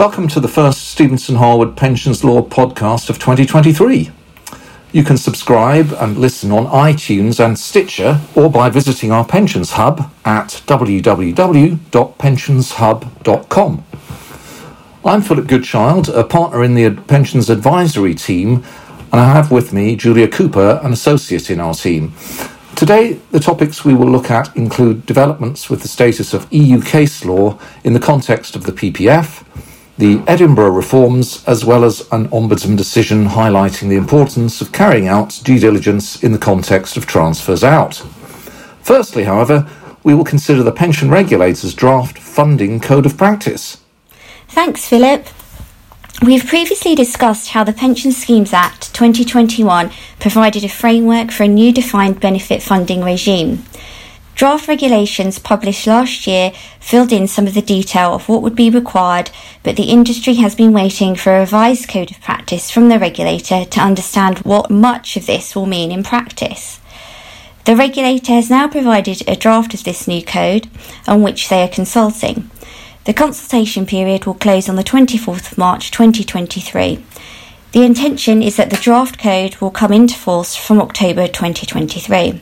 Welcome to the first Stephenson Harwood Pensions Law podcast of 2023. You can subscribe and listen on iTunes and Stitcher or by visiting our Pensions Hub at www.pensionshub.com. I'm Philip Goodchild, a partner in the Pensions Advisory team, and I have with me Julia Cooper, an associate in our team. Today, the topics we will look at include developments with the status of EU case law in the context of the PPF the Edinburgh reforms, as well as an Ombudsman decision highlighting the importance of carrying out due diligence in the context of transfers out. Firstly, however, we will consider the pension regulator's draft funding code of practice. Thanks, Philip. We've previously discussed how the Pension Schemes Act 2021 provided a framework for a new defined benefit funding regime. Draft regulations published last year filled in some of the detail of what would be required, but the industry has been waiting for a revised code of practice from the regulator to understand what much of this will mean in practice. The regulator has now provided a draft of this new code on which they are consulting. The consultation period will close on the 24th of March 2023. The intention is that the draft code will come into force from October 2023.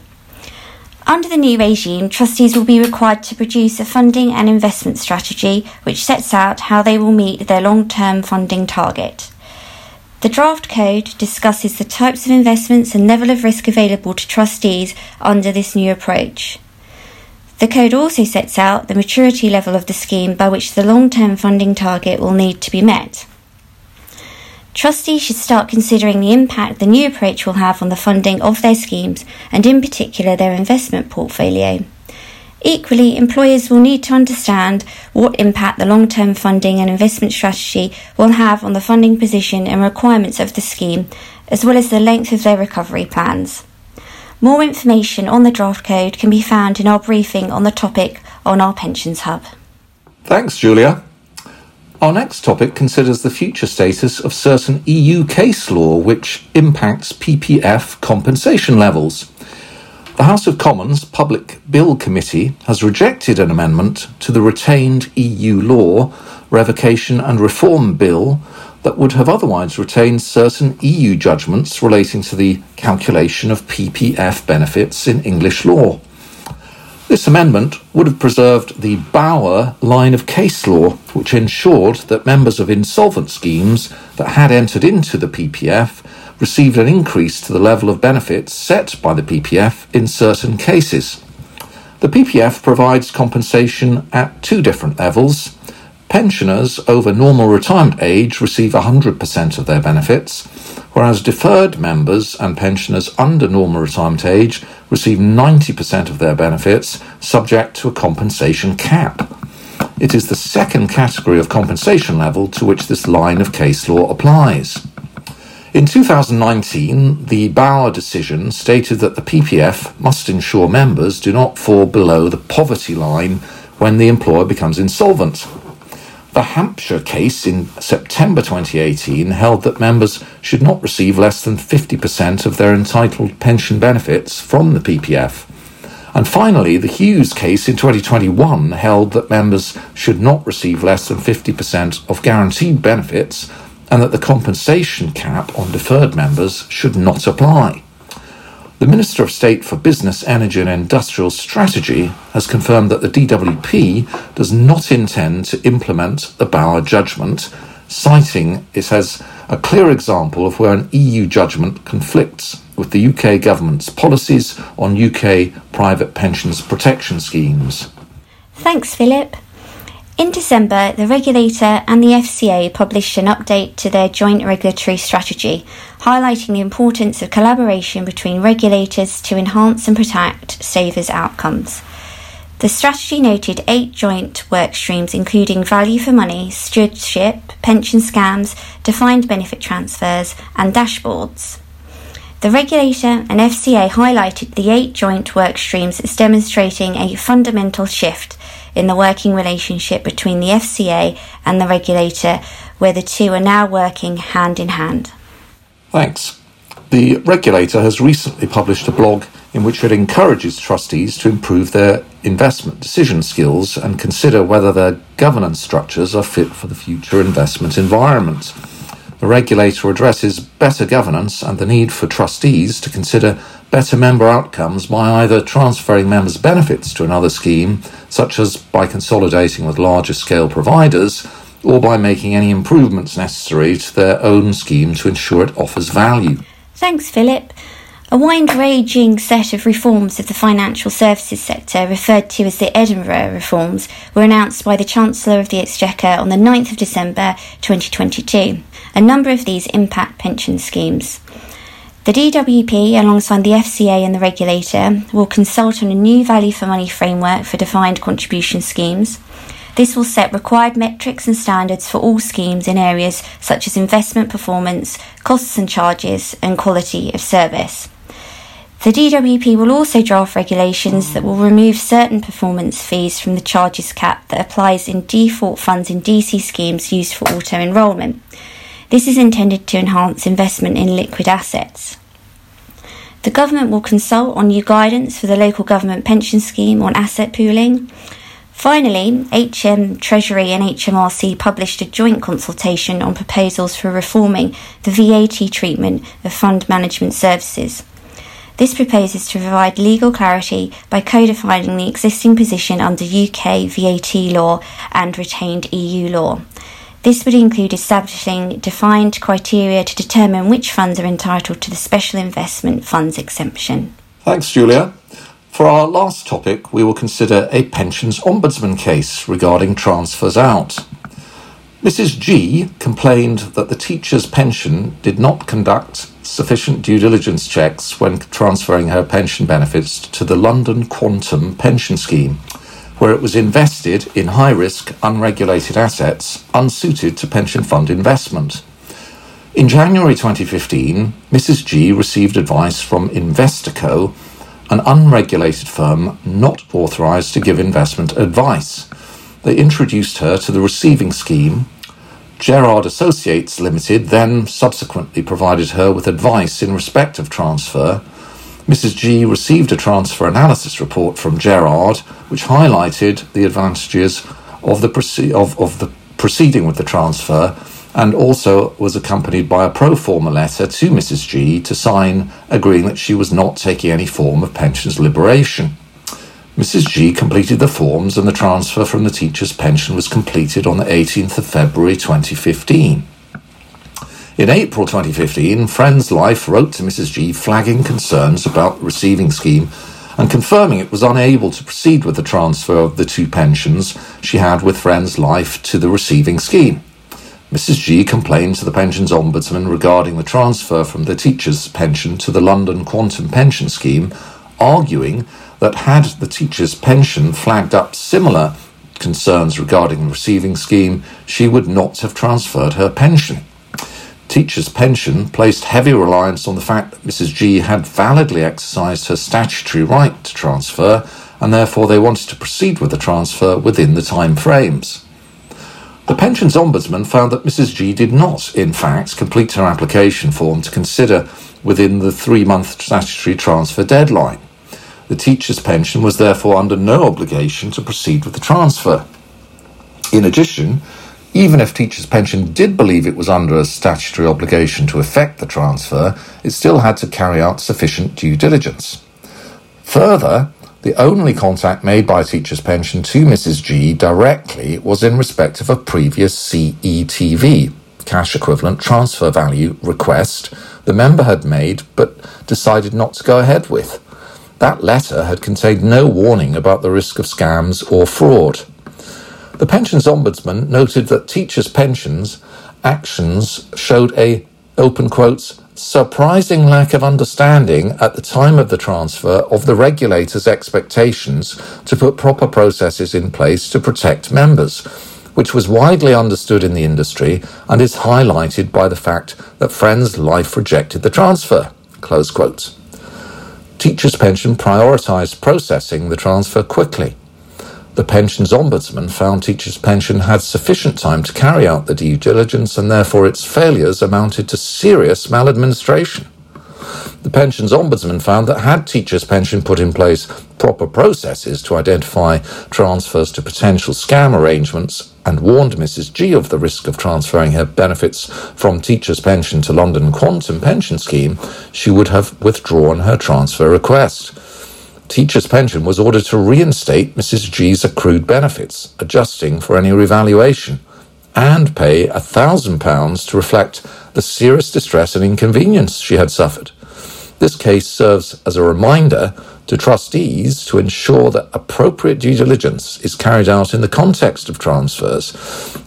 Under the new regime, trustees will be required to produce a funding and investment strategy which sets out how they will meet their long term funding target. The draft code discusses the types of investments and level of risk available to trustees under this new approach. The code also sets out the maturity level of the scheme by which the long term funding target will need to be met. Trustees should start considering the impact the new approach will have on the funding of their schemes and, in particular, their investment portfolio. Equally, employers will need to understand what impact the long term funding and investment strategy will have on the funding position and requirements of the scheme, as well as the length of their recovery plans. More information on the draft code can be found in our briefing on the topic on our Pensions Hub. Thanks, Julia. Our next topic considers the future status of certain EU case law which impacts PPF compensation levels. The House of Commons Public Bill Committee has rejected an amendment to the retained EU law revocation and reform bill that would have otherwise retained certain EU judgments relating to the calculation of PPF benefits in English law. This amendment would have preserved the Bauer line of case law, which ensured that members of insolvent schemes that had entered into the PPF received an increase to the level of benefits set by the PPF in certain cases. The PPF provides compensation at two different levels. Pensioners over normal retirement age receive 100% of their benefits, whereas deferred members and pensioners under normal retirement age receive 90% of their benefits subject to a compensation cap. It is the second category of compensation level to which this line of case law applies. In 2019, the Bauer decision stated that the PPF must ensure members do not fall below the poverty line when the employer becomes insolvent. The Hampshire case in September 2018 held that members should not receive less than 50% of their entitled pension benefits from the PPF. And finally, the Hughes case in 2021 held that members should not receive less than 50% of guaranteed benefits and that the compensation cap on deferred members should not apply. The Minister of State for Business, Energy and Industrial Strategy has confirmed that the DWP does not intend to implement the Bauer judgment, citing it as a clear example of where an EU judgment conflicts with the UK government's policies on UK private pensions protection schemes. Thanks, Philip. In December, the regulator and the FCA published an update to their joint regulatory strategy, highlighting the importance of collaboration between regulators to enhance and protect savers' outcomes. The strategy noted eight joint work streams, including value for money, stewardship, pension scams, defined benefit transfers, and dashboards. The regulator and FCA highlighted the eight joint work streams as demonstrating a fundamental shift in the working relationship between the FCA and the regulator, where the two are now working hand in hand. Thanks. The regulator has recently published a blog in which it encourages trustees to improve their investment decision skills and consider whether their governance structures are fit for the future investment environment. The regulator addresses better governance and the need for trustees to consider better member outcomes by either transferring members' benefits to another scheme, such as by consolidating with larger scale providers, or by making any improvements necessary to their own scheme to ensure it offers value. Thanks, Philip. A wide ranging set of reforms of the financial services sector, referred to as the Edinburgh Reforms, were announced by the Chancellor of the Exchequer on the 9th of December 2022. A number of these impact pension schemes. The DWP, alongside the FCA and the regulator, will consult on a new value for money framework for defined contribution schemes. This will set required metrics and standards for all schemes in areas such as investment performance, costs and charges, and quality of service. The DWP will also draft regulations that will remove certain performance fees from the charges cap that applies in default funds in DC schemes used for auto enrolment. This is intended to enhance investment in liquid assets. The government will consult on new guidance for the local government pension scheme on asset pooling. Finally, HM Treasury and HMRC published a joint consultation on proposals for reforming the VAT treatment of fund management services. This proposes to provide legal clarity by codifying the existing position under UK VAT law and retained EU law. This would include establishing defined criteria to determine which funds are entitled to the special investment funds exemption. Thanks, Julia. For our last topic, we will consider a pensions ombudsman case regarding transfers out. Mrs. G complained that the teacher's pension did not conduct sufficient due diligence checks when transferring her pension benefits to the London Quantum Pension Scheme, where it was invested in high risk, unregulated assets unsuited to pension fund investment. In January 2015, Mrs. G received advice from Investico, an unregulated firm not authorised to give investment advice. They introduced her to the receiving scheme. Gerard Associates Limited then subsequently provided her with advice in respect of transfer. Mrs. G received a transfer analysis report from Gerard, which highlighted the advantages of the, proce- of, of the proceeding with the transfer and also was accompanied by a pro forma letter to Mrs. G to sign agreeing that she was not taking any form of pensions liberation. Mrs. G completed the forms and the transfer from the teacher's pension was completed on the 18th of February 2015. In April 2015, Friends Life wrote to Mrs. G flagging concerns about the receiving scheme and confirming it was unable to proceed with the transfer of the two pensions she had with Friends Life to the receiving scheme. Mrs. G complained to the Pensions Ombudsman regarding the transfer from the teacher's pension to the London Quantum Pension Scheme, arguing that had the teacher's pension flagged up similar concerns regarding the receiving scheme, she would not have transferred her pension. Teacher's pension placed heavy reliance on the fact that Mrs. G had validly exercised her statutory right to transfer, and therefore they wanted to proceed with the transfer within the time frames. The Pensions Ombudsman found that Mrs. G did not, in fact, complete her application form to consider within the three month statutory transfer deadline. The teacher's pension was therefore under no obligation to proceed with the transfer. In addition, even if teacher's pension did believe it was under a statutory obligation to effect the transfer, it still had to carry out sufficient due diligence. Further, the only contact made by teacher's pension to Mrs. G directly was in respect of a previous CETV, cash equivalent transfer value request the member had made but decided not to go ahead with. That letter had contained no warning about the risk of scams or fraud. The Pensions Ombudsman noted that teachers' pensions actions showed a, open quotes, surprising lack of understanding at the time of the transfer of the regulator's expectations to put proper processes in place to protect members, which was widely understood in the industry and is highlighted by the fact that Friends Life rejected the transfer. Close quotes. Teachers' Pension prioritised processing the transfer quickly. The Pensions Ombudsman found Teachers' Pension had sufficient time to carry out the due diligence and therefore its failures amounted to serious maladministration. The Pensions Ombudsman found that had Teachers Pension put in place proper processes to identify transfers to potential scam arrangements and warned Mrs. G of the risk of transferring her benefits from Teachers Pension to London Quantum Pension Scheme, she would have withdrawn her transfer request. Teachers' Pension was ordered to reinstate Mrs. G's accrued benefits, adjusting for any revaluation, and pay £1,000 to reflect the serious distress and inconvenience she had suffered. This case serves as a reminder to trustees to ensure that appropriate due diligence is carried out in the context of transfers.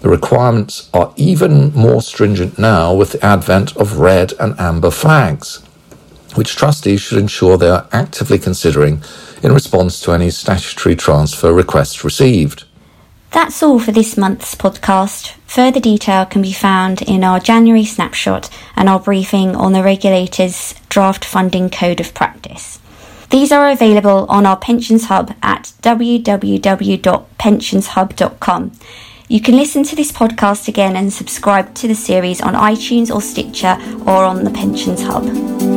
The requirements are even more stringent now with the advent of red and amber flags which trustees should ensure they are actively considering in response to any statutory transfer requests received. That's all for this month's podcast. Further detail can be found in our January snapshot and our briefing on the regulator's draft funding code of practice. These are available on our Pensions Hub at www.pensionshub.com. You can listen to this podcast again and subscribe to the series on iTunes or Stitcher or on the Pensions Hub.